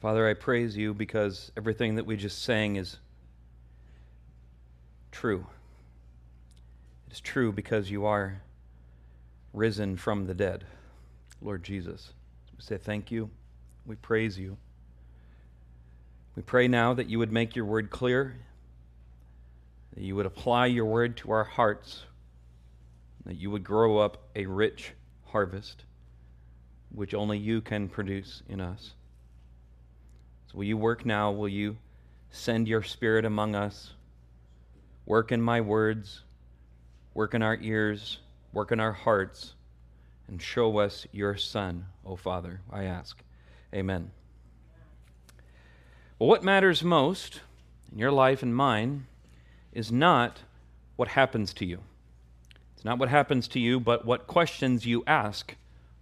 Father, I praise you because everything that we just sang is true. It is true because you are risen from the dead, Lord Jesus. We say thank you. We praise you. We pray now that you would make your word clear, that you would apply your word to our hearts, that you would grow up a rich harvest, which only you can produce in us. So will you work now? Will you send your spirit among us? Work in my words, work in our ears, work in our hearts, and show us your Son, O Father, I ask. Amen. Well, what matters most in your life and mine is not what happens to you. It's not what happens to you, but what questions you ask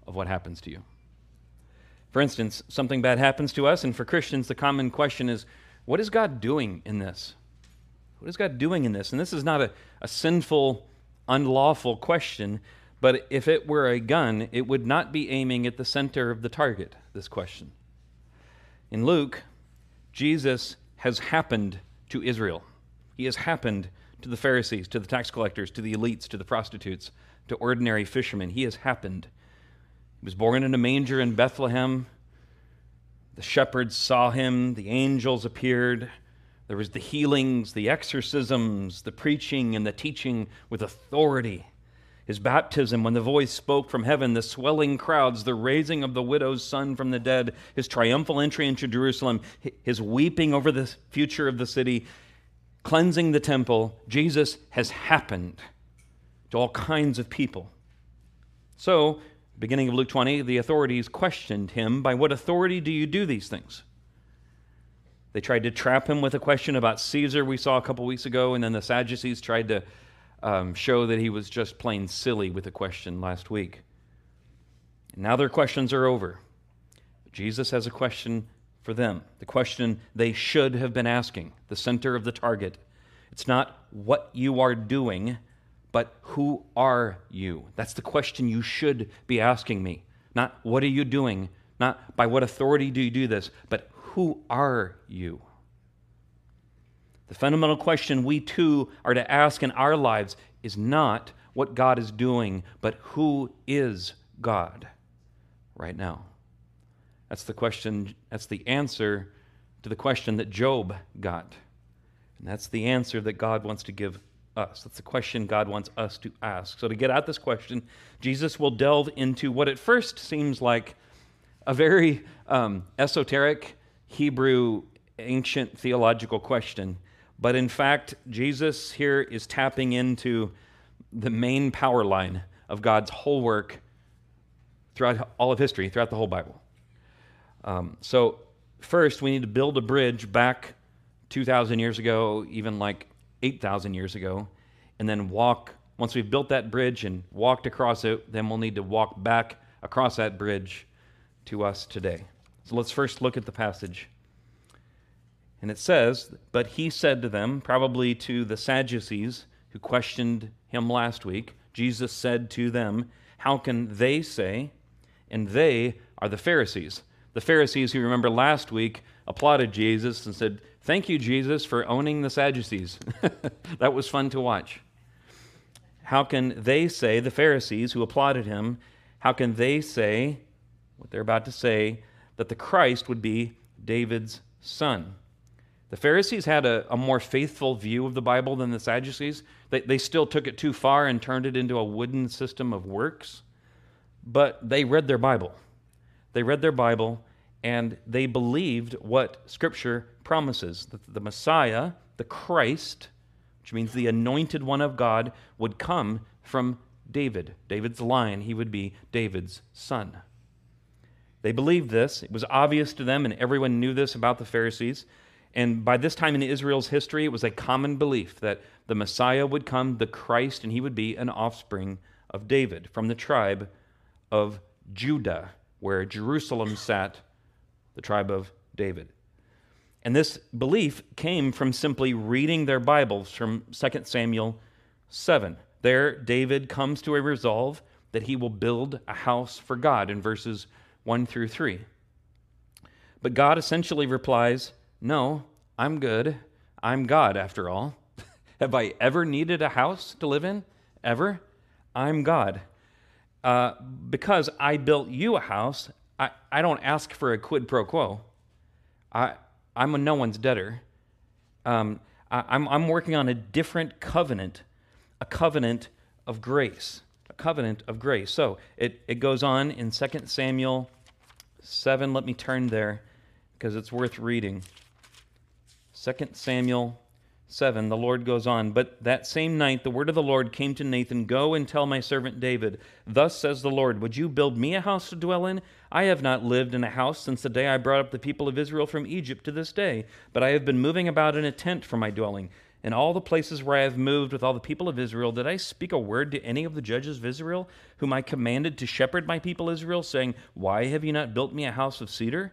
of what happens to you. For instance, something bad happens to us, and for Christians, the common question is what is God doing in this? What is God doing in this? And this is not a, a sinful, unlawful question, but if it were a gun, it would not be aiming at the center of the target, this question. In Luke, Jesus has happened to Israel. He has happened to the Pharisees, to the tax collectors, to the elites, to the prostitutes, to ordinary fishermen. He has happened. He was born in a manger in Bethlehem. The shepherds saw him, the angels appeared. There was the healings, the exorcisms, the preaching and the teaching with authority. His baptism, when the voice spoke from heaven, the swelling crowds, the raising of the widow's son from the dead, his triumphal entry into Jerusalem, his weeping over the future of the city, cleansing the temple, Jesus has happened to all kinds of people. So, beginning of Luke 20, the authorities questioned him By what authority do you do these things? They tried to trap him with a question about Caesar, we saw a couple weeks ago, and then the Sadducees tried to um, show that he was just plain silly with a question last week. And now their questions are over. Jesus has a question for them, the question they should have been asking, the center of the target. It's not what you are doing, but who are you? That's the question you should be asking me. Not what are you doing, not by what authority do you do this, but who are you? The fundamental question we too are to ask in our lives is not what God is doing, but who is God right now? That's the question, that's the answer to the question that Job got. And that's the answer that God wants to give us. That's the question God wants us to ask. So, to get at this question, Jesus will delve into what at first seems like a very um, esoteric Hebrew ancient theological question. But in fact, Jesus here is tapping into the main power line of God's whole work throughout all of history, throughout the whole Bible. Um, so, first, we need to build a bridge back 2,000 years ago, even like 8,000 years ago, and then walk. Once we've built that bridge and walked across it, then we'll need to walk back across that bridge to us today. So let's first look at the passage. And it says, But he said to them, probably to the Sadducees who questioned him last week, Jesus said to them, How can they say? And they are the Pharisees. The Pharisees who remember last week applauded Jesus and said, Thank you, Jesus, for owning the Sadducees. that was fun to watch. How can they say, the Pharisees who applauded him, how can they say, what they're about to say, that the Christ would be David's son? The Pharisees had a, a more faithful view of the Bible than the Sadducees. They, they still took it too far and turned it into a wooden system of works, but they read their Bible. They read their Bible and they believed what Scripture promises that the Messiah, the Christ, which means the anointed one of God, would come from David, David's line. He would be David's son. They believed this. It was obvious to them, and everyone knew this about the Pharisees. And by this time in Israel's history, it was a common belief that the Messiah would come, the Christ, and he would be an offspring of David from the tribe of Judah, where Jerusalem sat, the tribe of David. And this belief came from simply reading their Bibles from 2 Samuel 7. There, David comes to a resolve that he will build a house for God in verses 1 through 3. But God essentially replies, No, I'm good. I'm God, after all. Have I ever needed a house to live in? Ever? I'm God. Uh, because I built you a house, I, I don't ask for a quid pro quo. I, I'm a no one's debtor. Um, I, I'm, I'm working on a different covenant, a covenant of grace. A covenant of grace. So it, it goes on in 2 Samuel 7. Let me turn there because it's worth reading. 2 Samuel 7, the Lord goes on, But that same night the word of the Lord came to Nathan Go and tell my servant David, Thus says the Lord, Would you build me a house to dwell in? I have not lived in a house since the day I brought up the people of Israel from Egypt to this day, but I have been moving about in a tent for my dwelling. In all the places where I have moved with all the people of Israel, did I speak a word to any of the judges of Israel, whom I commanded to shepherd my people Israel, saying, Why have you not built me a house of cedar?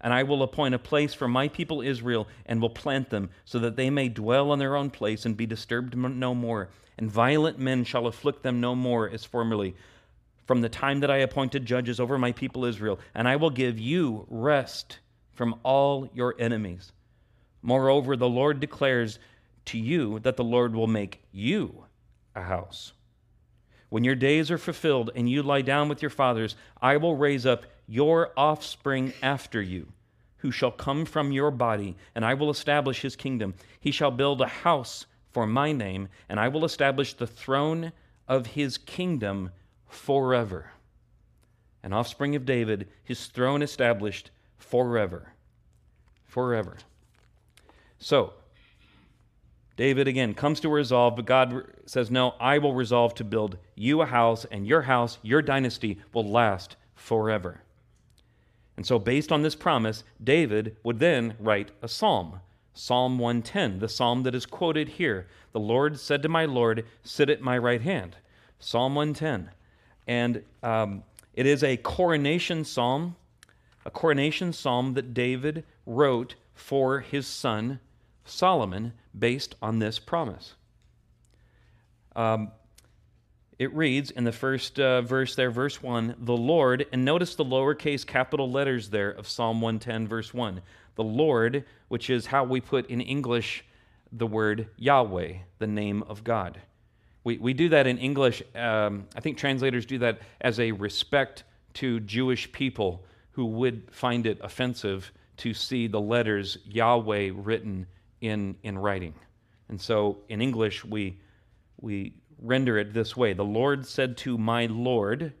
And I will appoint a place for my people Israel, and will plant them, so that they may dwell in their own place and be disturbed no more and violent men shall afflict them no more as formerly, from the time that I appointed judges over my people Israel, and I will give you rest from all your enemies. Moreover, the Lord declares to you that the Lord will make you a house. When your days are fulfilled and you lie down with your fathers, I will raise up your offspring after you, who shall come from your body, and I will establish his kingdom. He shall build a house for my name, and I will establish the throne of his kingdom forever. An offspring of David, his throne established forever. Forever. So, David again comes to a resolve, but God says, No, I will resolve to build you a house, and your house, your dynasty, will last forever. And so, based on this promise, David would then write a psalm Psalm 110, the psalm that is quoted here. The Lord said to my Lord, Sit at my right hand. Psalm 110. And um, it is a coronation psalm, a coronation psalm that David wrote for his son Solomon based on this promise. Um, it reads in the first uh, verse there, verse 1, the Lord, and notice the lowercase capital letters there of Psalm 110, verse 1 the Lord, which is how we put in English the word Yahweh, the name of God. We, we do that in English. Um, I think translators do that as a respect to Jewish people who would find it offensive to see the letters Yahweh written in, in writing. And so in English, we, we render it this way The Lord said to my Lord,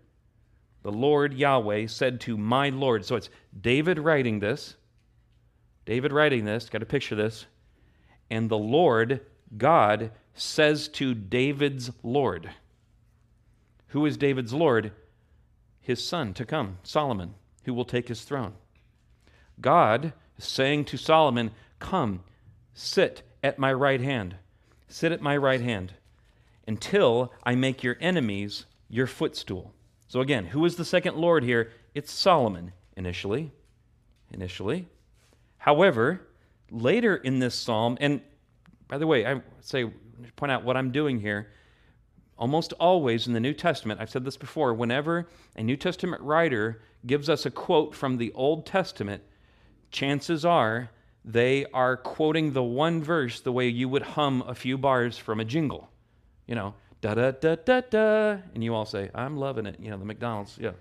the Lord Yahweh said to my Lord. So it's David writing this. David writing this, got to picture this. And the Lord, God, says to David's Lord. Who is David's Lord? His son to come, Solomon, who will take his throne. God is saying to Solomon, Come, sit at my right hand. Sit at my right hand until I make your enemies your footstool. So again, who is the second Lord here? It's Solomon initially. Initially. However, later in this psalm, and by the way, I say point out what I'm doing here. Almost always in the New Testament, I've said this before, whenever a New Testament writer gives us a quote from the Old Testament, chances are they are quoting the one verse the way you would hum a few bars from a jingle. You know, da da da da da, and you all say, I'm loving it. You know, the McDonald's, yeah.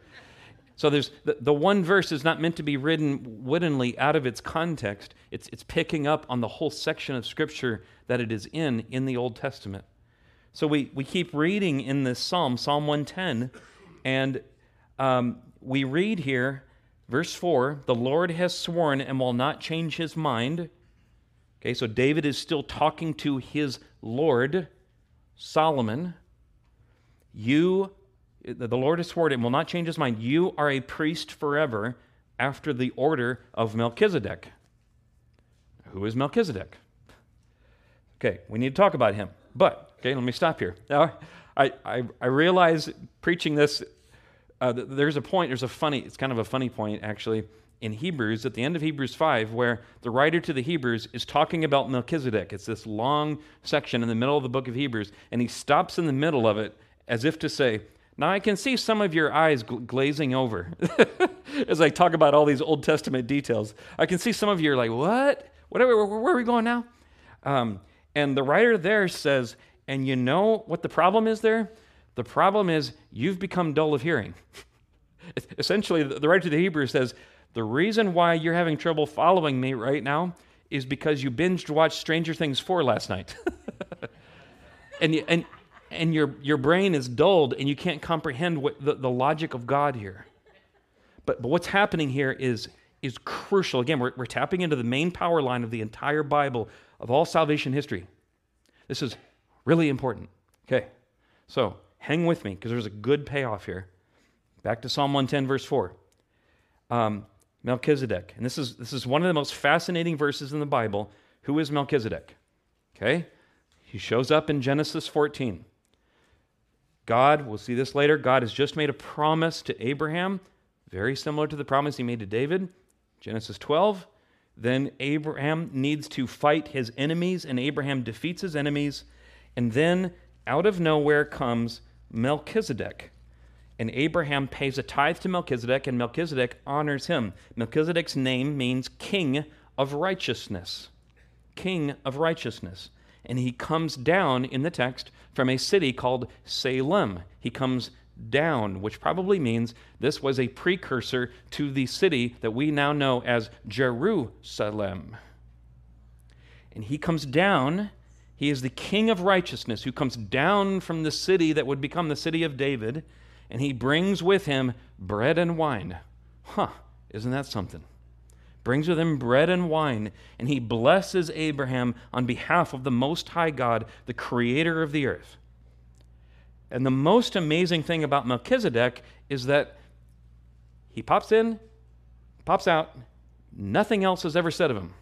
So there's the, the one verse is not meant to be written woodenly out of its context. It's, it's picking up on the whole section of Scripture that it is in in the Old Testament. So we, we keep reading in this psalm, Psalm 110, and um, we read here, verse 4 The Lord has sworn and will not change his mind. Okay, so David is still talking to his Lord, Solomon. You the Lord has sworn and will not change his mind. You are a priest forever after the order of Melchizedek. Who is Melchizedek? Okay, we need to talk about him. But Okay, let me stop here. Now, I, I, I realize preaching this, uh, there's a point, there's a funny, it's kind of a funny point actually in Hebrews, at the end of Hebrews 5, where the writer to the Hebrews is talking about Melchizedek. It's this long section in the middle of the book of Hebrews, and he stops in the middle of it as if to say, Now I can see some of your eyes glazing over as I talk about all these Old Testament details. I can see some of you are like, What? Whatever, where, where are we going now? Um, and the writer there says, And you know what the problem is there? The problem is you've become dull of hearing. Essentially, the writer to the Hebrews says, the reason why you're having trouble following me right now is because you binged watched Stranger Things 4 last night. and, you, and, and your, your brain is dulled and you can't comprehend what the, the logic of God here. But, but what's happening here is, is crucial. Again, we're, we're tapping into the main power line of the entire Bible, of all salvation history. This is really important. Okay, so hang with me because there's a good payoff here. Back to Psalm 110, verse 4. Um, Melchizedek. And this is, this is one of the most fascinating verses in the Bible. Who is Melchizedek? Okay? He shows up in Genesis 14. God, we'll see this later, God has just made a promise to Abraham, very similar to the promise he made to David. Genesis 12. Then Abraham needs to fight his enemies, and Abraham defeats his enemies. And then out of nowhere comes Melchizedek. And Abraham pays a tithe to Melchizedek, and Melchizedek honors him. Melchizedek's name means king of righteousness. King of righteousness. And he comes down in the text from a city called Salem. He comes down, which probably means this was a precursor to the city that we now know as Jerusalem. And he comes down. He is the king of righteousness who comes down from the city that would become the city of David and he brings with him bread and wine. Huh, isn't that something? Brings with him bread and wine, and he blesses Abraham on behalf of the Most High God, the creator of the earth. And the most amazing thing about Melchizedek is that he pops in, pops out, nothing else is ever said of him.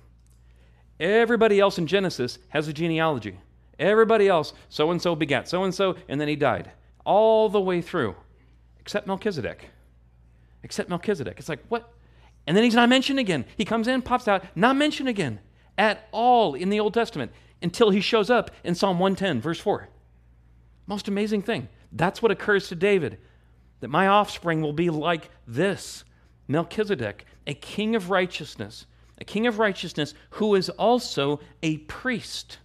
Everybody else in Genesis has a genealogy. Everybody else, so and so begat so and so, and then he died. All the way through except Melchizedek. Except Melchizedek. It's like, what? And then he's not mentioned again. He comes in, pops out, not mentioned again at all in the Old Testament until he shows up in Psalm 110, verse 4. Most amazing thing. That's what occurs to David that my offspring will be like this Melchizedek, a king of righteousness, a king of righteousness who is also a priest.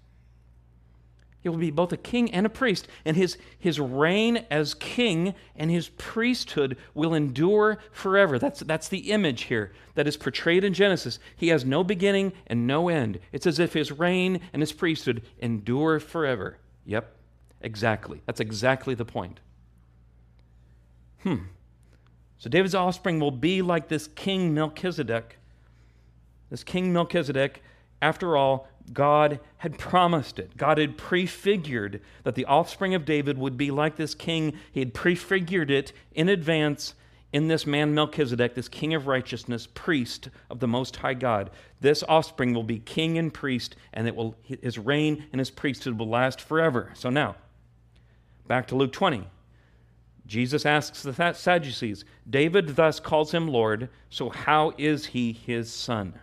He will be both a king and a priest, and his, his reign as king and his priesthood will endure forever. That's, that's the image here that is portrayed in Genesis. He has no beginning and no end. It's as if his reign and his priesthood endure forever. Yep, exactly. That's exactly the point. Hmm. So David's offspring will be like this king Melchizedek. This king Melchizedek, after all, God had promised it. God had prefigured that the offspring of David would be like this king. He had prefigured it in advance in this man Melchizedek, this king of righteousness, priest of the Most High God. This offspring will be king and priest, and it will, his reign and his priesthood will last forever. So now, back to Luke 20. Jesus asks the Sadducees, David thus calls him Lord, so how is he his son?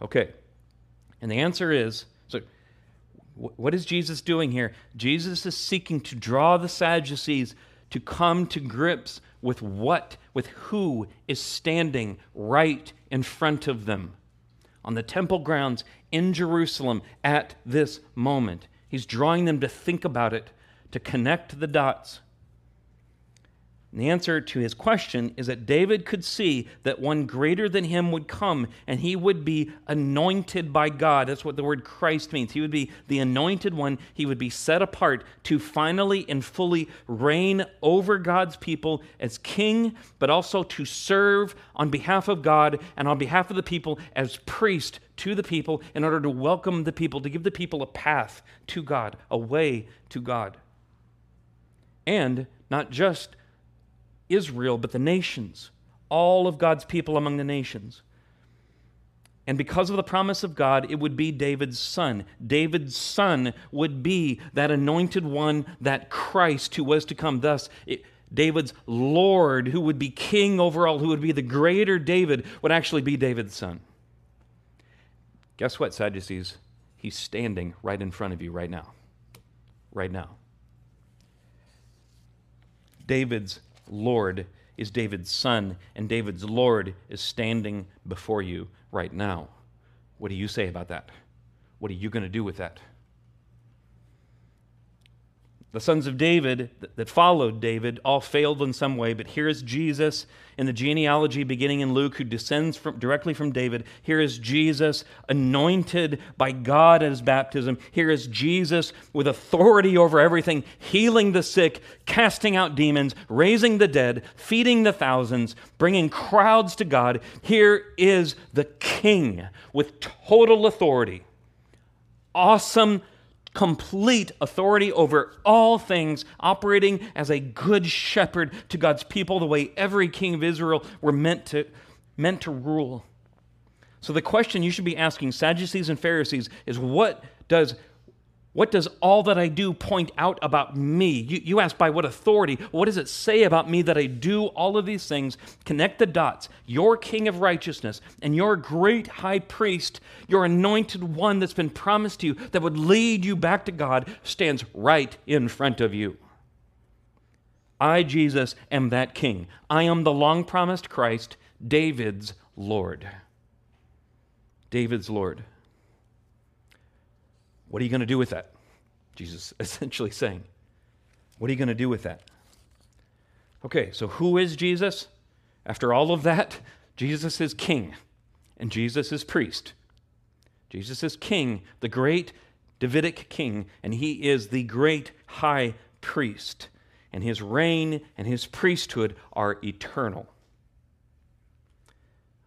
Okay. And the answer is so, what is Jesus doing here? Jesus is seeking to draw the Sadducees to come to grips with what, with who is standing right in front of them on the temple grounds in Jerusalem at this moment. He's drawing them to think about it, to connect the dots. And the answer to his question is that David could see that one greater than him would come and he would be anointed by God. That's what the word Christ means. He would be the anointed one. He would be set apart to finally and fully reign over God's people as king, but also to serve on behalf of God and on behalf of the people as priest to the people in order to welcome the people, to give the people a path to God, a way to God. And not just Israel, but the nations, all of God's people among the nations. And because of the promise of God, it would be David's son. David's son would be that anointed one, that Christ who was to come. Thus, it, David's Lord, who would be king over all, who would be the greater David, would actually be David's son. Guess what, Sadducees? He's standing right in front of you right now. Right now. David's Lord is David's son, and David's Lord is standing before you right now. What do you say about that? What are you going to do with that? The sons of David that followed David all failed in some way, but here is Jesus in the genealogy beginning in Luke who descends from, directly from David. Here is Jesus anointed by God at his baptism. Here is Jesus with authority over everything, healing the sick, casting out demons, raising the dead, feeding the thousands, bringing crowds to God. Here is the King with total authority. Awesome complete authority over all things, operating as a good shepherd to God's people, the way every king of Israel were meant to, meant to rule. So the question you should be asking Sadducees and Pharisees is what does what does all that I do point out about me? You, you ask by what authority? What does it say about me that I do all of these things? Connect the dots. Your King of righteousness and your great high priest, your anointed one that's been promised to you that would lead you back to God, stands right in front of you. I, Jesus, am that King. I am the long promised Christ, David's Lord. David's Lord. What are you going to do with that? Jesus essentially saying. What are you going to do with that? Okay, so who is Jesus? After all of that, Jesus is king and Jesus is priest. Jesus is king, the great Davidic king, and he is the great high priest. And his reign and his priesthood are eternal.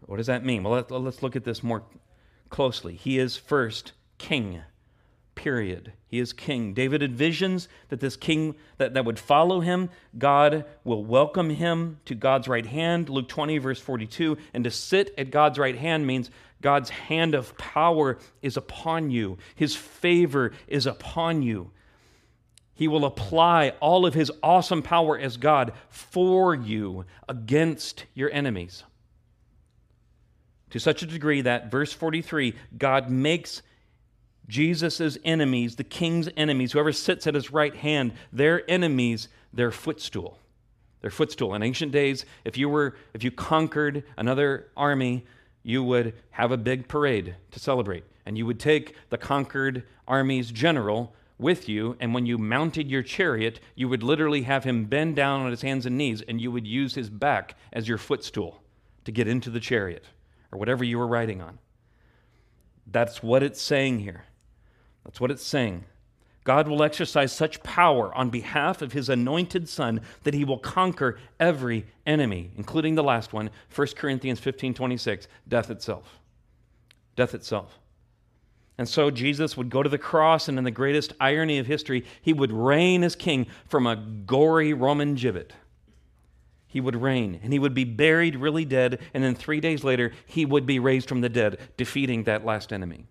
What does that mean? Well, let, us look at this more closely. He is first king period. He is king. David envisions that this king that, that would follow him, God will welcome him to God's right hand. Luke 20, verse 42. And to sit at God's right hand means God's hand of power is upon you, his favor is upon you. He will apply all of his awesome power as God for you against your enemies. To such a degree that, verse 43, God makes Jesus' enemies, the king's enemies, whoever sits at his right hand, their enemies, their footstool. Their footstool. In ancient days, if you were if you conquered another army, you would have a big parade to celebrate. And you would take the conquered army's general with you, and when you mounted your chariot, you would literally have him bend down on his hands and knees, and you would use his back as your footstool to get into the chariot or whatever you were riding on. That's what it's saying here. That's what it's saying. God will exercise such power on behalf of his anointed son that he will conquer every enemy, including the last one, 1 Corinthians 15 26, death itself. Death itself. And so Jesus would go to the cross, and in the greatest irony of history, he would reign as king from a gory Roman gibbet. He would reign, and he would be buried really dead, and then three days later, he would be raised from the dead, defeating that last enemy.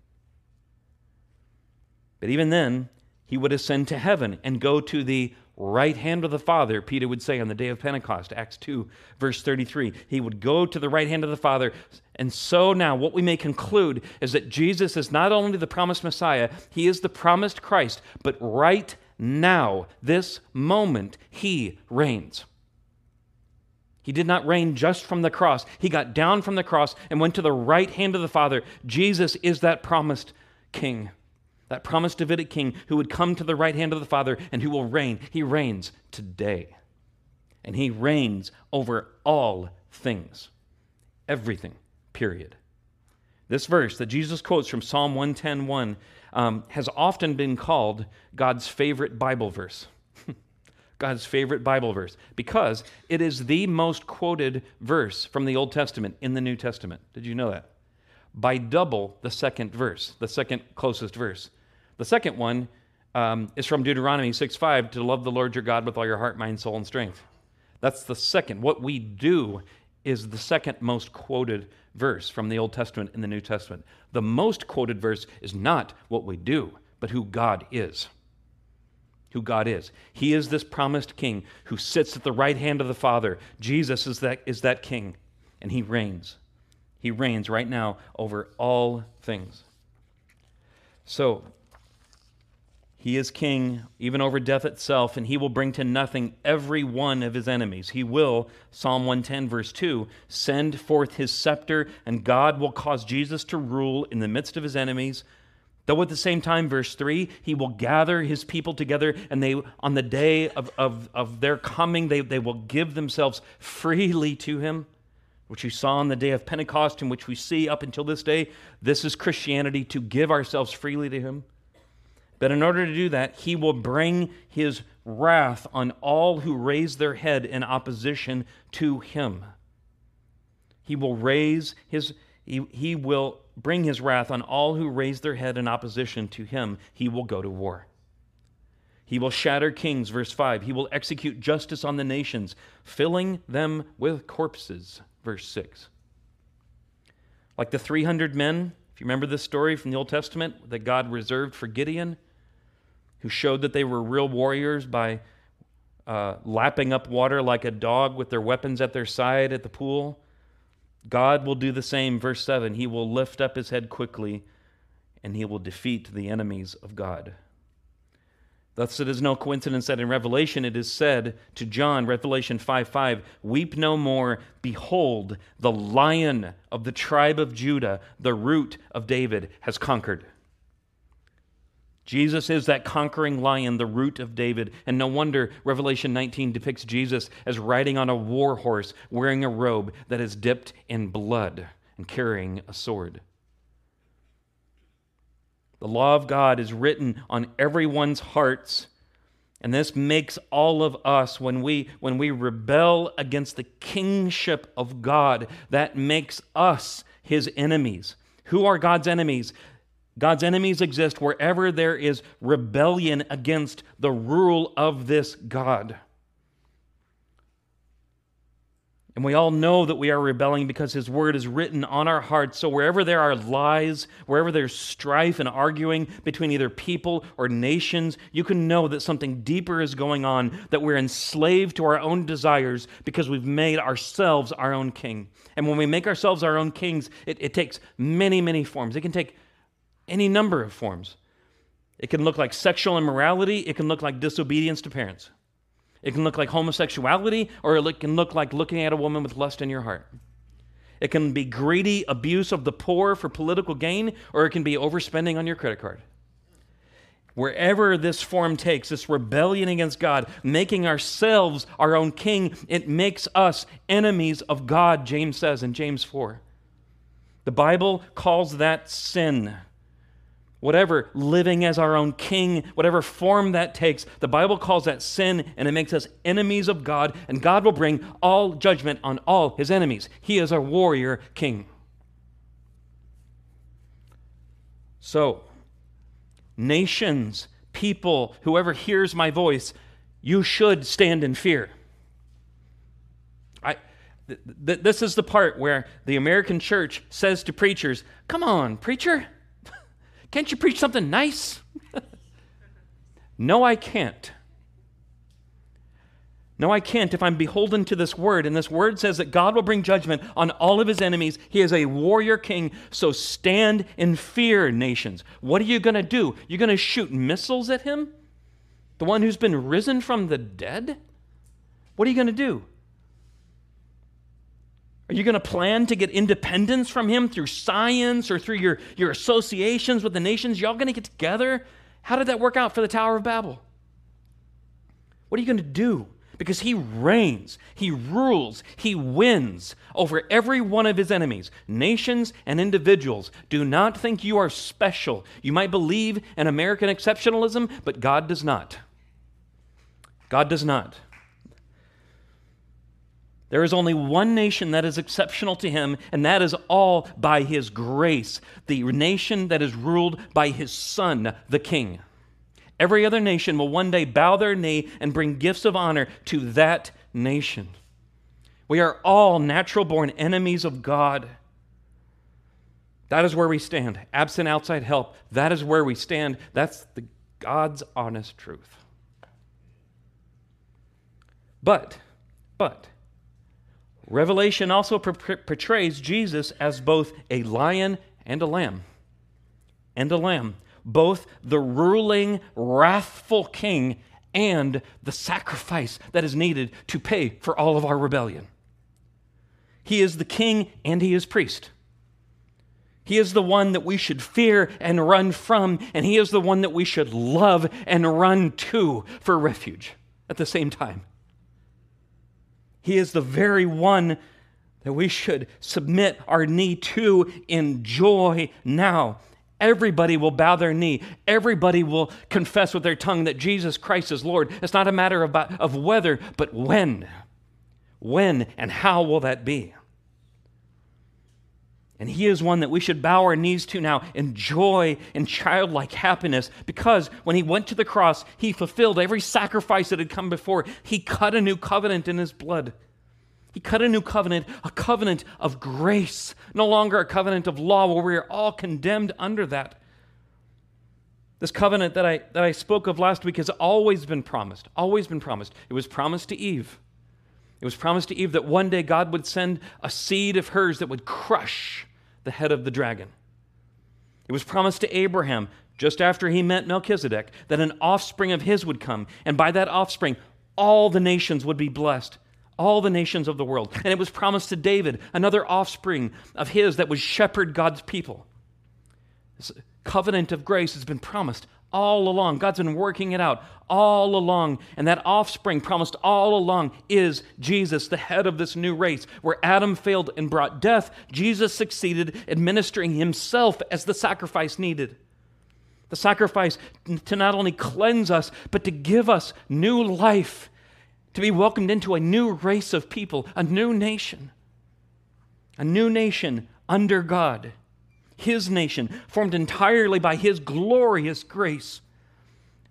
But even then, he would ascend to heaven and go to the right hand of the Father, Peter would say on the day of Pentecost, Acts 2, verse 33. He would go to the right hand of the Father. And so now, what we may conclude is that Jesus is not only the promised Messiah, he is the promised Christ, but right now, this moment, he reigns. He did not reign just from the cross. He got down from the cross and went to the right hand of the Father. Jesus is that promised King that promised Davidic king who would come to the right hand of the Father and who will reign. He reigns today. And he reigns over all things. Everything, period. This verse that Jesus quotes from Psalm 110.1 um, has often been called God's favorite Bible verse. God's favorite Bible verse because it is the most quoted verse from the Old Testament in the New Testament. Did you know that? By double the second verse, the second closest verse. The second one um, is from Deuteronomy 6 5 to love the Lord your God with all your heart, mind, soul, and strength. That's the second. What we do is the second most quoted verse from the Old Testament in the New Testament. The most quoted verse is not what we do, but who God is. Who God is. He is this promised king who sits at the right hand of the Father. Jesus is that, is that king, and he reigns. He reigns right now over all things. So, he is king even over death itself, and he will bring to nothing every one of his enemies. He will, Psalm 110, verse 2, send forth his scepter, and God will cause Jesus to rule in the midst of his enemies. Though at the same time, verse 3, he will gather his people together, and they, on the day of, of, of their coming, they, they will give themselves freely to him, which you saw on the day of Pentecost, and which we see up until this day. This is Christianity to give ourselves freely to him. But in order to do that, he will bring his wrath on all who raise their head in opposition to him. He will raise his he, he will bring his wrath on all who raise their head in opposition to him. He will go to war. He will shatter kings, verse 5. He will execute justice on the nations, filling them with corpses, verse 6. Like the 300 men, if you remember this story from the Old Testament that God reserved for Gideon, who showed that they were real warriors by uh, lapping up water like a dog with their weapons at their side at the pool. God will do the same. Verse 7 He will lift up his head quickly and he will defeat the enemies of God. Thus, it is no coincidence that in Revelation it is said to John, Revelation 5 5, Weep no more. Behold, the lion of the tribe of Judah, the root of David, has conquered. Jesus is that conquering lion, the root of David. And no wonder Revelation 19 depicts Jesus as riding on a war horse, wearing a robe that is dipped in blood and carrying a sword. The law of God is written on everyone's hearts. And this makes all of us, when we, when we rebel against the kingship of God, that makes us his enemies. Who are God's enemies? God's enemies exist wherever there is rebellion against the rule of this God. And we all know that we are rebelling because His word is written on our hearts. So wherever there are lies, wherever there's strife and arguing between either people or nations, you can know that something deeper is going on, that we're enslaved to our own desires because we've made ourselves our own king. And when we make ourselves our own kings, it, it takes many, many forms. It can take any number of forms. It can look like sexual immorality, it can look like disobedience to parents. It can look like homosexuality, or it can look like looking at a woman with lust in your heart. It can be greedy abuse of the poor for political gain, or it can be overspending on your credit card. Wherever this form takes, this rebellion against God, making ourselves our own king, it makes us enemies of God, James says in James 4. The Bible calls that sin whatever living as our own king, whatever form that takes, the Bible calls that sin and it makes us enemies of God, and God will bring all judgment on all his enemies. He is our warrior king. So, nations, people, whoever hears my voice, you should stand in fear. I, th- th- this is the part where the American church says to preachers, Come on, preacher. Can't you preach something nice? no, I can't. No, I can't if I'm beholden to this word. And this word says that God will bring judgment on all of his enemies. He is a warrior king. So stand in fear, nations. What are you going to do? You're going to shoot missiles at him? The one who's been risen from the dead? What are you going to do? Are you going to plan to get independence from him through science or through your, your associations with the nations? Y'all going to get together? How did that work out for the Tower of Babel? What are you going to do? Because he reigns, he rules, he wins over every one of his enemies, nations and individuals. Do not think you are special. You might believe in American exceptionalism, but God does not. God does not. There is only one nation that is exceptional to him, and that is all by his grace. The nation that is ruled by his son, the king. Every other nation will one day bow their knee and bring gifts of honor to that nation. We are all natural born enemies of God. That is where we stand. Absent outside help, that is where we stand. That's the God's honest truth. But, but, Revelation also portrays Jesus as both a lion and a lamb. And a lamb. Both the ruling, wrathful king and the sacrifice that is needed to pay for all of our rebellion. He is the king and he is priest. He is the one that we should fear and run from, and he is the one that we should love and run to for refuge at the same time. He is the very one that we should submit our knee to in joy now. Everybody will bow their knee. Everybody will confess with their tongue that Jesus Christ is Lord. It's not a matter of, of whether, but when. When and how will that be? And he is one that we should bow our knees to now in joy and childlike happiness because when he went to the cross, he fulfilled every sacrifice that had come before. He cut a new covenant in his blood. He cut a new covenant, a covenant of grace, no longer a covenant of law where we are all condemned under that. This covenant that I, that I spoke of last week has always been promised, always been promised. It was promised to Eve. It was promised to Eve that one day God would send a seed of hers that would crush the head of the dragon. It was promised to Abraham just after he met Melchizedek that an offspring of his would come, and by that offspring, all the nations would be blessed. All the nations of the world. And it was promised to David, another offspring of his that would shepherd God's people. This covenant of grace has been promised all along. God's been working it out all along. And that offspring promised all along is Jesus, the head of this new race. Where Adam failed and brought death, Jesus succeeded, administering himself as the sacrifice needed. The sacrifice to not only cleanse us, but to give us new life, to be welcomed into a new race of people, a new nation. A new nation under God his nation, formed entirely by his glorious grace.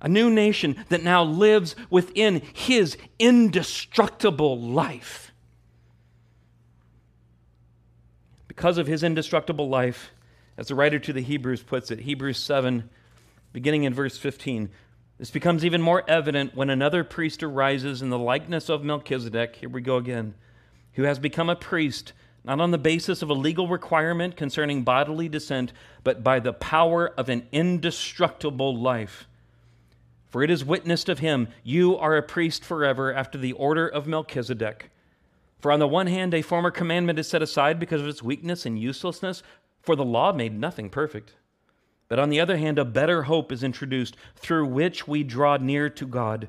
A new nation that now lives within his indestructible life. Because of his indestructible life, as the writer to the Hebrews puts it, Hebrews 7, beginning in verse 15, this becomes even more evident when another priest arises in the likeness of Melchizedek. Here we go again, who has become a priest not on the basis of a legal requirement concerning bodily descent, but by the power of an indestructible life. For it is witnessed of him, You are a priest forever after the order of Melchizedek. For on the one hand, a former commandment is set aside because of its weakness and uselessness, for the law made nothing perfect. But on the other hand, a better hope is introduced, through which we draw near to God.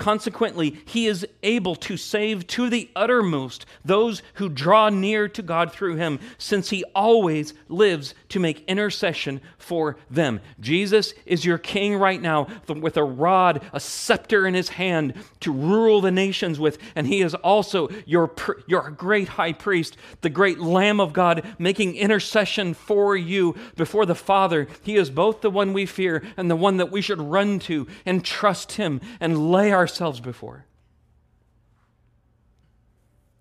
Consequently, he is able to save to the uttermost those who draw near to God through him, since he always lives to make intercession for them. Jesus is your king right now with a rod, a scepter in his hand to rule the nations with, and he is also your, your great high priest, the great Lamb of God, making intercession for you before the Father. He is both the one we fear and the one that we should run to and trust him and lay our ourselves before.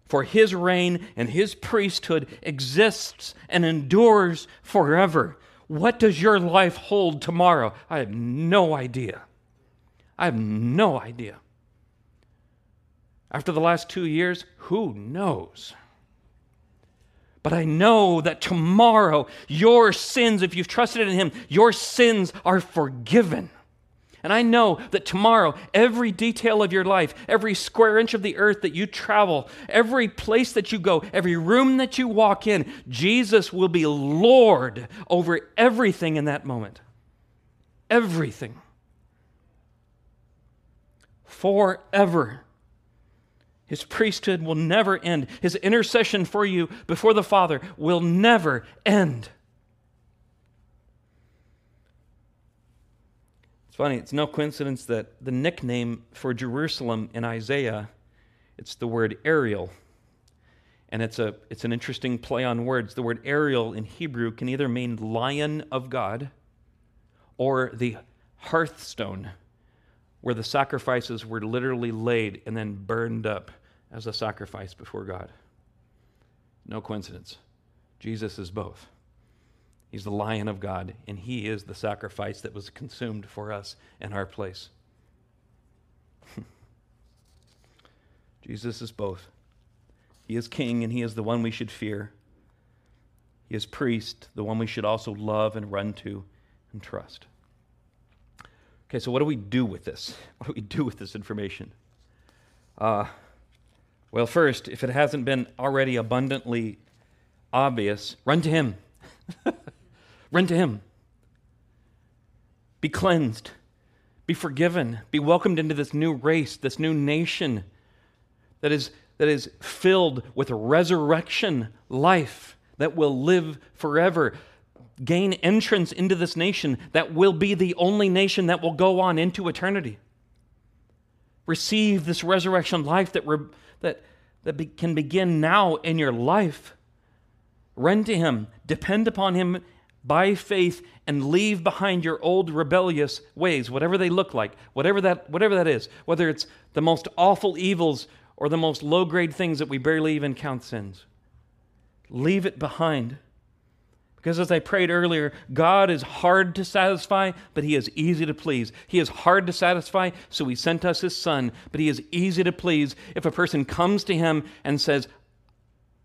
For his reign and his priesthood exists and endures forever. What does your life hold tomorrow? I have no idea. I have no idea. After the last two years, who knows? But I know that tomorrow, your sins, if you've trusted in Him, your sins are forgiven. And I know that tomorrow, every detail of your life, every square inch of the earth that you travel, every place that you go, every room that you walk in, Jesus will be Lord over everything in that moment. Everything. Forever. His priesthood will never end. His intercession for you before the Father will never end. It's funny, it's no coincidence that the nickname for Jerusalem in Isaiah, it's the word Ariel. And it's, a, it's an interesting play on words. The word Ariel in Hebrew can either mean lion of God or the hearthstone where the sacrifices were literally laid and then burned up as a sacrifice before God. No coincidence. Jesus is both. He's the lion of God, and he is the sacrifice that was consumed for us in our place. Jesus is both. He is king, and he is the one we should fear. He is priest, the one we should also love and run to and trust. Okay, so what do we do with this? What do we do with this information? Uh, well, first, if it hasn't been already abundantly obvious, run to Him. run to Him. Be cleansed. Be forgiven. Be welcomed into this new race, this new nation that is, that is filled with resurrection life that will live forever. Gain entrance into this nation that will be the only nation that will go on into eternity. Receive this resurrection life that. Re- that, that be, can begin now in your life. Run to Him, depend upon Him by faith, and leave behind your old rebellious ways, whatever they look like, whatever that, whatever that is, whether it's the most awful evils or the most low grade things that we barely even count sins. Leave it behind. Because as I prayed earlier, God is hard to satisfy, but He is easy to please. He is hard to satisfy, so He sent us His Son, but He is easy to please. If a person comes to Him and says,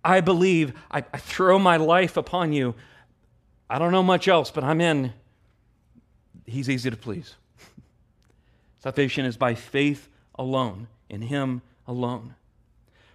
I believe, I, I throw my life upon you, I don't know much else, but I'm in, He's easy to please. Salvation is by faith alone, in Him alone.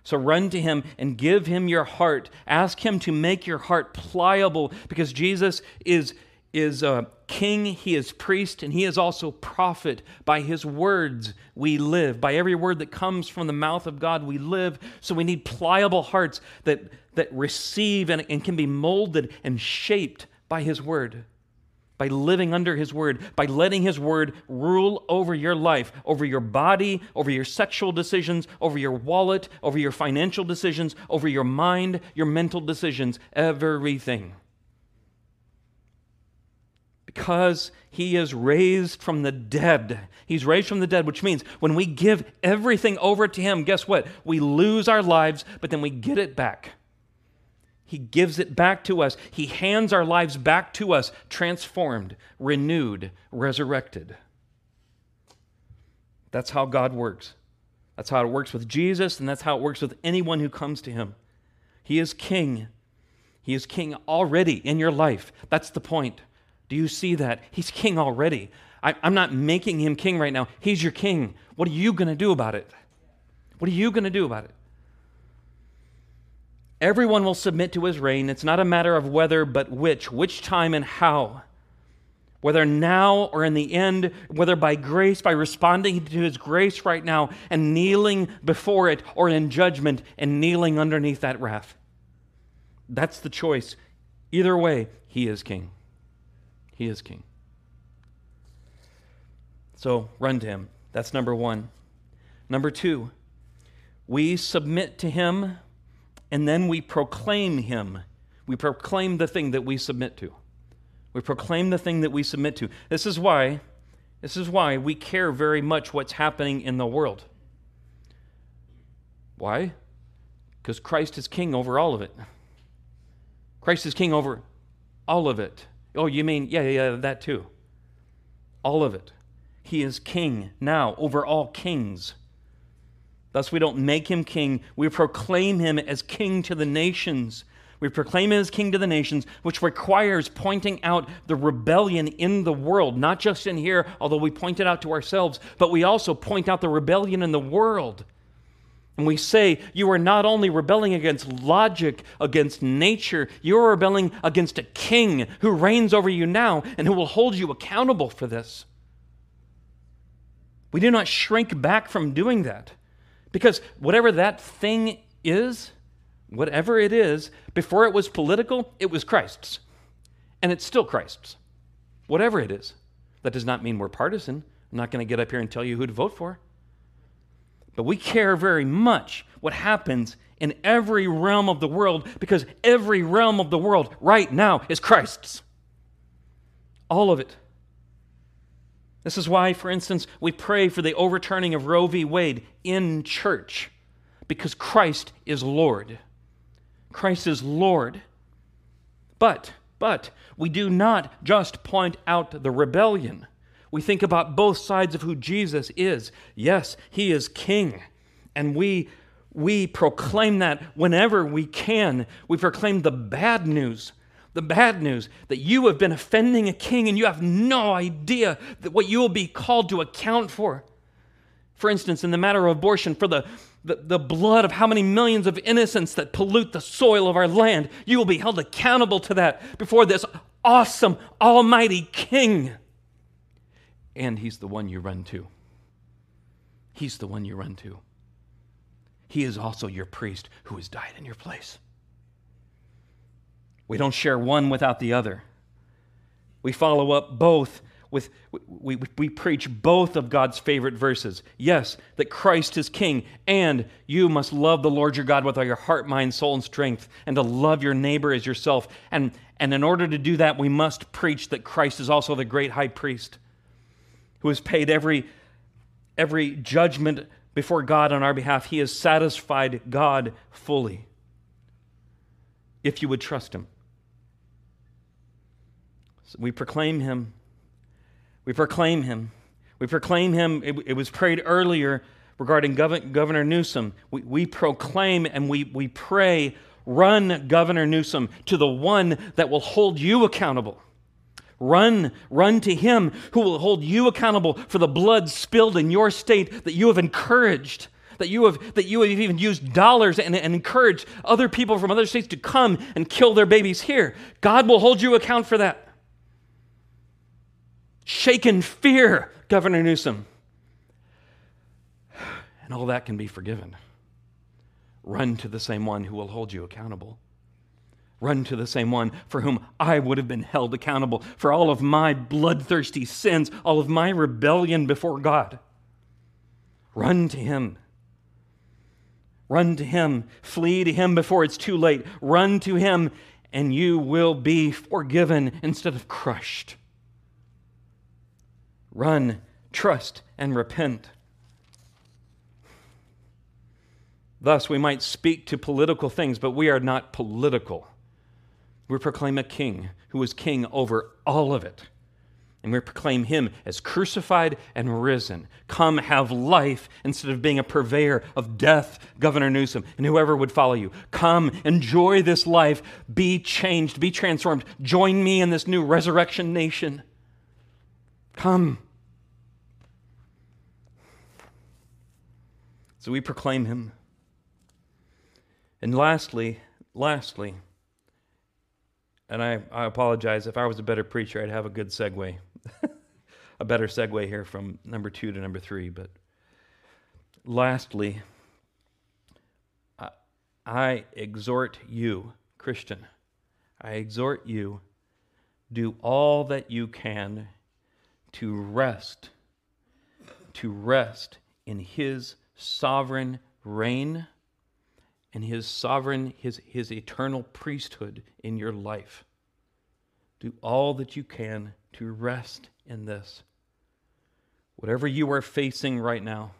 So run to him and give him your heart. Ask him to make your heart pliable because Jesus is, is a king, he is priest, and he is also prophet. By his words we live. By every word that comes from the mouth of God we live. So we need pliable hearts that, that receive and, and can be molded and shaped by his word by living under His Word, by letting His Word rule over your life, over your body, over your sexual decisions, over your wallet, over your financial decisions, over your mind, your mental decisions, everything. Because He is raised from the dead. He's raised from the dead, which means when we give everything over to Him, guess what? We lose our lives, but then we get it back. He gives it back to us. He hands our lives back to us, transformed, renewed, resurrected. That's how God works. That's how it works with Jesus, and that's how it works with anyone who comes to Him. He is King. He is King already in your life. That's the point. Do you see that? He's King already. I, am not making Him King right now. He's your King. What are you going to do about it? What are you going to do about it? Everyone will submit to his reign. It's not a matter of whether, but which, which time and how. Whether now or in the end, whether by grace, by responding to his grace right now and kneeling before it, or in judgment and kneeling underneath that wrath. That's the choice. Either way, he is king. He is king. So run to him. That's number one. Number two, we submit to him and then we proclaim him. We proclaim the thing that we submit to. We proclaim the thing that we submit to. This is why this is why we care very much what's happening in the world. Why? Because Christ is king over all of it. Christ is king over all of it. Oh, you mean, yeah, yeah, that too. All of it. He is king now over all kings. Thus, we don't make him king. We proclaim him as king to the nations. We proclaim him as king to the nations, which requires pointing out the rebellion in the world, not just in here, although we point it out to ourselves, but we also point out the rebellion in the world. And we say, You are not only rebelling against logic, against nature, you are rebelling against a king who reigns over you now and who will hold you accountable for this. We do not shrink back from doing that Because whatever that thing is, whatever it is, before it was political, it was Christ's. And it's still Christ's. Whatever it is. That does not mean we're partisan. I'm not going to get up here and tell you who to vote for. But we care very much what happens in every realm of the world because every realm of the world right now is Christ's. All of it. This is why, for instance, we pray for the overturning of Roe v. Wade in church because Christ is Lord. Christ is Lord. But, but, we do not just point out the rebellion. We think about both sides of who Jesus is. Yes, he is king. And we we proclaim that whenever we can. We proclaim the bad news. The bad news that you have been offending a king and you have no idea that what you will be called to account for. For instance, in the matter of abortion, for the, the, the blood of how many millions of innocents that pollute the soil of our land, you will be held accountable to that before this awesome, almighty king. And he's the one you run to. He's the one you run to. He is also your priest who has died in your place. We don't share one without the other. We follow up both with, we, we, we preach both of God's favorite verses. Yes, that Christ is king, and you must love the Lord your God with all your heart, mind, soul, and strength, and to love your neighbor as yourself. And, and in order to do that, we must preach that Christ is also the great high priest who has paid every, every judgment before God on our behalf. He has satisfied God fully. If you would trust Him. So we proclaim Him. We proclaim Him. We proclaim Him. It, it was prayed earlier regarding Gov- Governor Newsom. We, we proclaim and we, we pray run Governor Newsom to the one that will hold you accountable. Run, run to him who will hold you accountable for the blood spilled in your state that you have encouraged, that you have, that you have even used dollars and, and encouraged other people from other states to come and kill their babies here. God will hold you account for that. Shake in fear, Governor Newsom. And all that can be forgiven. Run to the same one who will hold you accountable. Run to the same one for whom I would have been held accountable for all of my bloodthirsty sins, all of my rebellion before God. Run to him. Run to him. Flee to him before it's too late. Run to him, and you will be forgiven instead of crushed. Run, trust, and repent. Thus, we might speak to political things, but we are not political. We proclaim a king who is king over all of it. And we proclaim him as crucified and risen. Come have life instead of being a purveyor of death, Governor Newsom, and whoever would follow you. Come, enjoy this life, be changed, be transformed. Join me in this new resurrection nation. Come. So we proclaim him. And lastly, lastly, and I, I apologize. If I was a better preacher, I'd have a good segue, a better segue here from number two to number three. But lastly, I, I exhort you, Christian, I exhort you, do all that you can to rest, to rest in His sovereign reign and his sovereign, his, his eternal priesthood in your life. Do all that you can to rest in this. Whatever you are facing right now,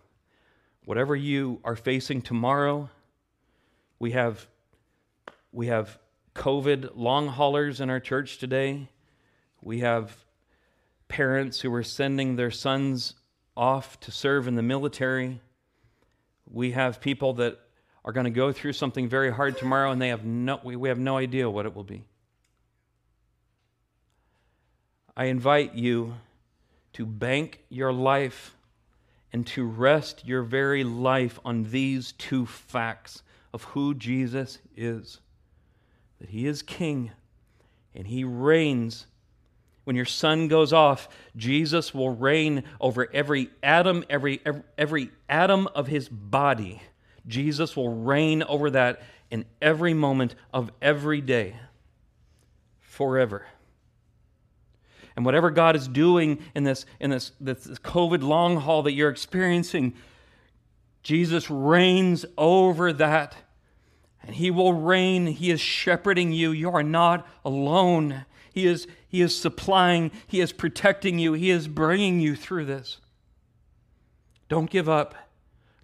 whatever you are facing tomorrow, we have, we have COVID long haulers in our church today. We have parents who are sending their sons off to serve in the military. We have people that are going to go through something very hard tomorrow and they have no, we, we have no idea what it will be. I invite you to bank your life and to rest your very life on these two facts of who Jesus is that he is king and he reigns when your son goes off, Jesus will reign over every atom, every, every, every atom of his body. Jesus will reign over that in every moment of every day forever. And whatever God is doing in this, in this, this COVID long haul that you're experiencing, Jesus reigns over that. And he will reign. He is shepherding you. You are not alone. He is, he is supplying, He is protecting you, He is bringing you through this. Don't give up.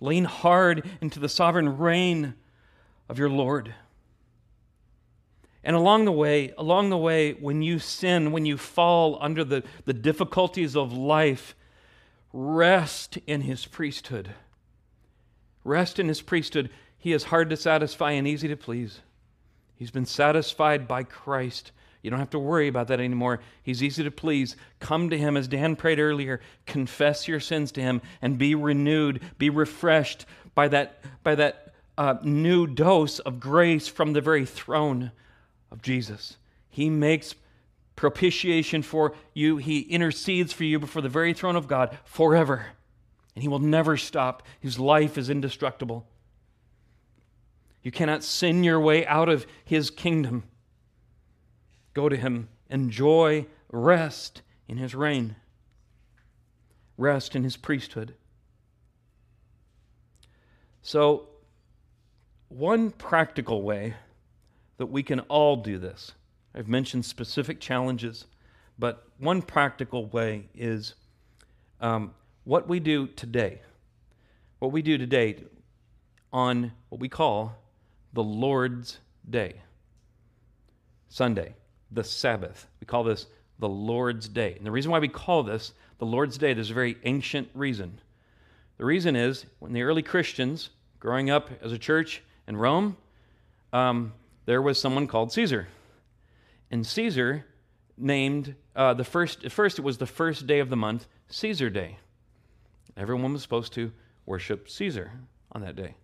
Lean hard into the sovereign reign of your Lord. And along the way, along the way, when you sin, when you fall under the, the difficulties of life, rest in his priesthood. Rest in his priesthood. He is hard to satisfy and easy to please. He's been satisfied by Christ you don't have to worry about that anymore. He's easy to please. Come to Him, as Dan prayed earlier. Confess your sins to Him and be renewed, be refreshed by that, by that uh, new dose of grace from the very throne of Jesus. He makes propitiation for you, He intercedes for you before the very throne of God forever. And He will never stop. His life is indestructible. You cannot sin your way out of His kingdom. Go to him. Enjoy rest in his reign, rest in his priesthood. So, one practical way that we can all do this, I've mentioned specific challenges, but one practical way is um, what we do today. What we do today on what we call the Lord's Day, Sunday the Sabbath. We call this the Lord's Day. And the reason why we call this the Lord's Day, there's a very ancient reason. The reason is when the early Christians, growing up as a church in Rome, um, there was someone called Caesar. And Caesar named uh, the first, at first it was the first day of the month, Caesar Day. Everyone was supposed to worship Caesar on that day.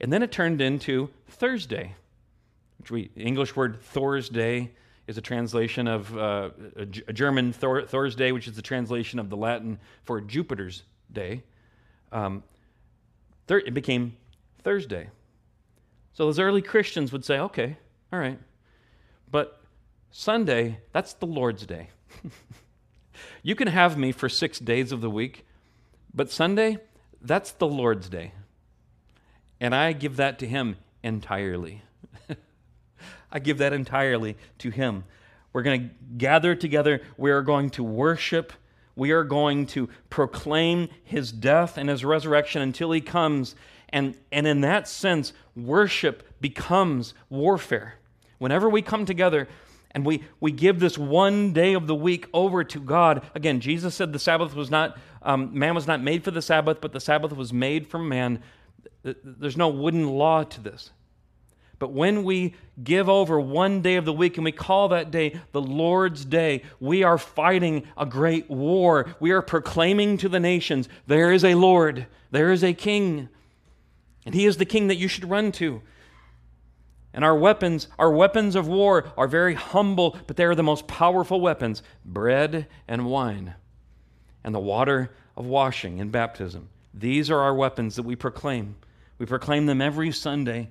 And then it turned into Thursday, which we, English word Thursday is a translation of uh, a, German Thor, Thursday, which is the translation of the Latin for Jupiter's day. Um, thir- it became Thursday. So those early Christians would say, okay, all right, but Sunday, that's the Lord's day. you can have me for six days of the week, but Sunday, that's the Lord's day. And I give that to Him entirely. I give that entirely to Him. We're going to gather together. We are going to worship. We are going to proclaim His death and His resurrection until He comes. And, and in that sense, worship becomes warfare. Whenever we come together, and we, we give this one day of the week over to God. Again, Jesus said the Sabbath was not, um, man was not made for the Sabbath, but the Sabbath was made for man. There's no wooden law to this. But when we give over one day of the week and we call that day the Lord's Day, we are fighting a great war. We are proclaiming to the nations there is a Lord, there is a King, and He is the King that you should run to. And our weapons, our weapons of war, are very humble, but they are the most powerful weapons bread and wine, and the water of washing and baptism. These are our weapons that we proclaim. We proclaim them every Sunday.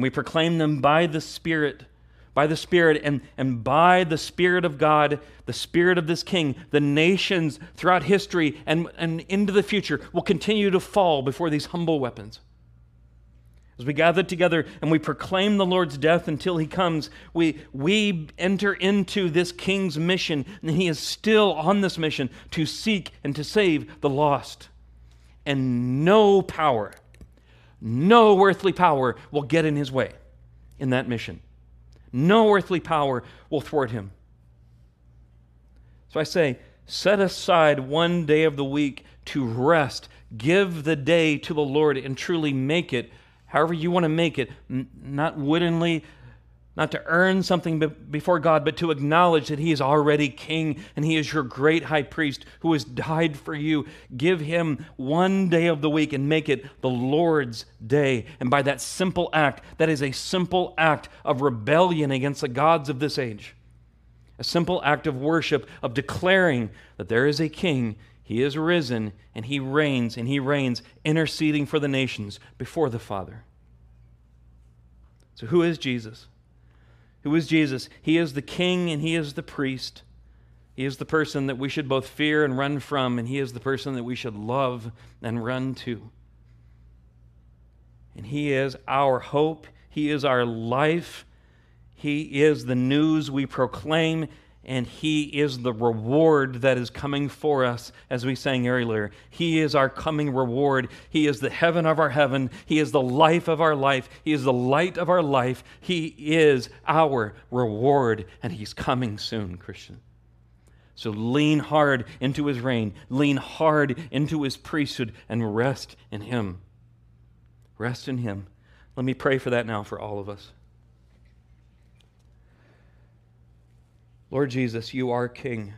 And we proclaim them by the Spirit, by the Spirit, and, and by the Spirit of God, the Spirit of this King. The nations throughout history and, and into the future will continue to fall before these humble weapons. As we gather together and we proclaim the Lord's death until he comes, we, we enter into this king's mission, and he is still on this mission to seek and to save the lost. And no power no earthly power will get in his way in that mission. No earthly power will thwart him. So I say, set aside one day of the week to rest. Give the day to the Lord and truly make it however you want to make it, not woodenly, not to earn something before God, but to acknowledge that He is already King and He is your great high priest who has died for you. Give Him one day of the week and make it the Lord's day. And by that simple act, that is a simple act of rebellion against the gods of this age. A simple act of worship, of declaring that there is a king, he is risen, and he reigns, and he reigns, interceding for the nations before the Father. So, who is Jesus? Who is Jesus? He is the king and he is the priest. He is the person that we should both fear and run from, and he is the person that we should love and run to. And he is our hope, he is our life, he is the news we proclaim, and He is the reward that is coming for us, as we sang earlier. He is our coming reward. He is the heaven of our heaven. He is the life of our life. He is the light of our life. He is our reward, and He's coming soon, Christian. So lean hard into His reign, lean hard into His priesthood, and rest in Him. Rest in Him. Let me pray for that now for all of us. Lord Jesus, you are King,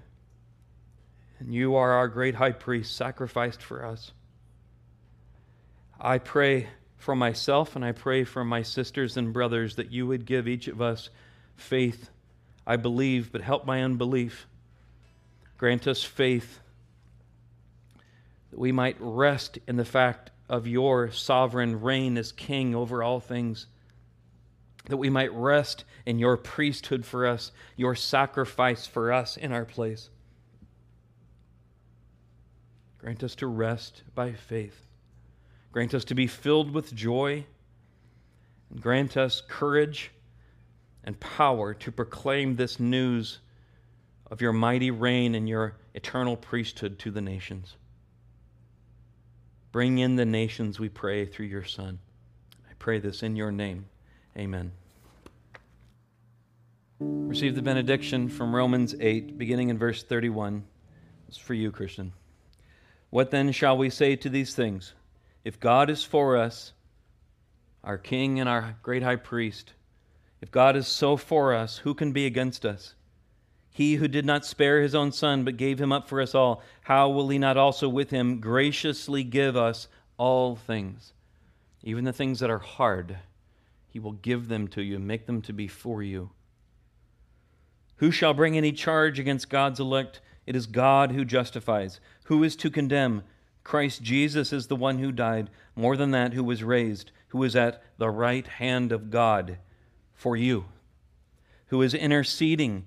and you are our great high priest sacrificed for us. I pray for myself and I pray for my sisters and brothers that you would give each of us faith. I believe, but help my unbelief. Grant us faith that we might rest in the fact of your sovereign reign as King over all things that we might rest in your priesthood for us, your sacrifice for us in our place. Grant us to rest by faith. Grant us to be filled with joy. And grant us courage and power to proclaim this news of your mighty reign and your eternal priesthood to the nations. Bring in the nations, we pray, through your Son. I pray this in your name. Amen. Receive the benediction from Romans 8, beginning in verse 31. It's for you, Christian. What then shall we say to these things? If God is for us, our King and our great high priest, if God is so for us, who can be against us? He who did not spare his own son, but gave him up for us all, how will he not also with him graciously give us all things? Even the things that are hard he will give them to you make them to be for you. Who shall bring any charge against God's elect? It is God who justifies. Who is to condemn? Christ Jesus is the one who died, more than that, who was raised, who is at the right hand of God for you, who is interceding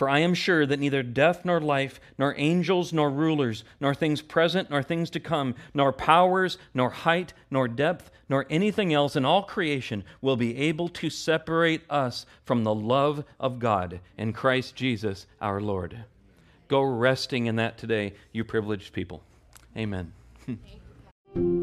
For I am sure that neither death nor life, nor angels nor rulers, nor things present nor things to come, nor powers, nor height, nor depth, nor anything else in all creation will be able to separate us from the love of God in Christ Jesus our Lord. Go resting in that today, you privileged people. Amen.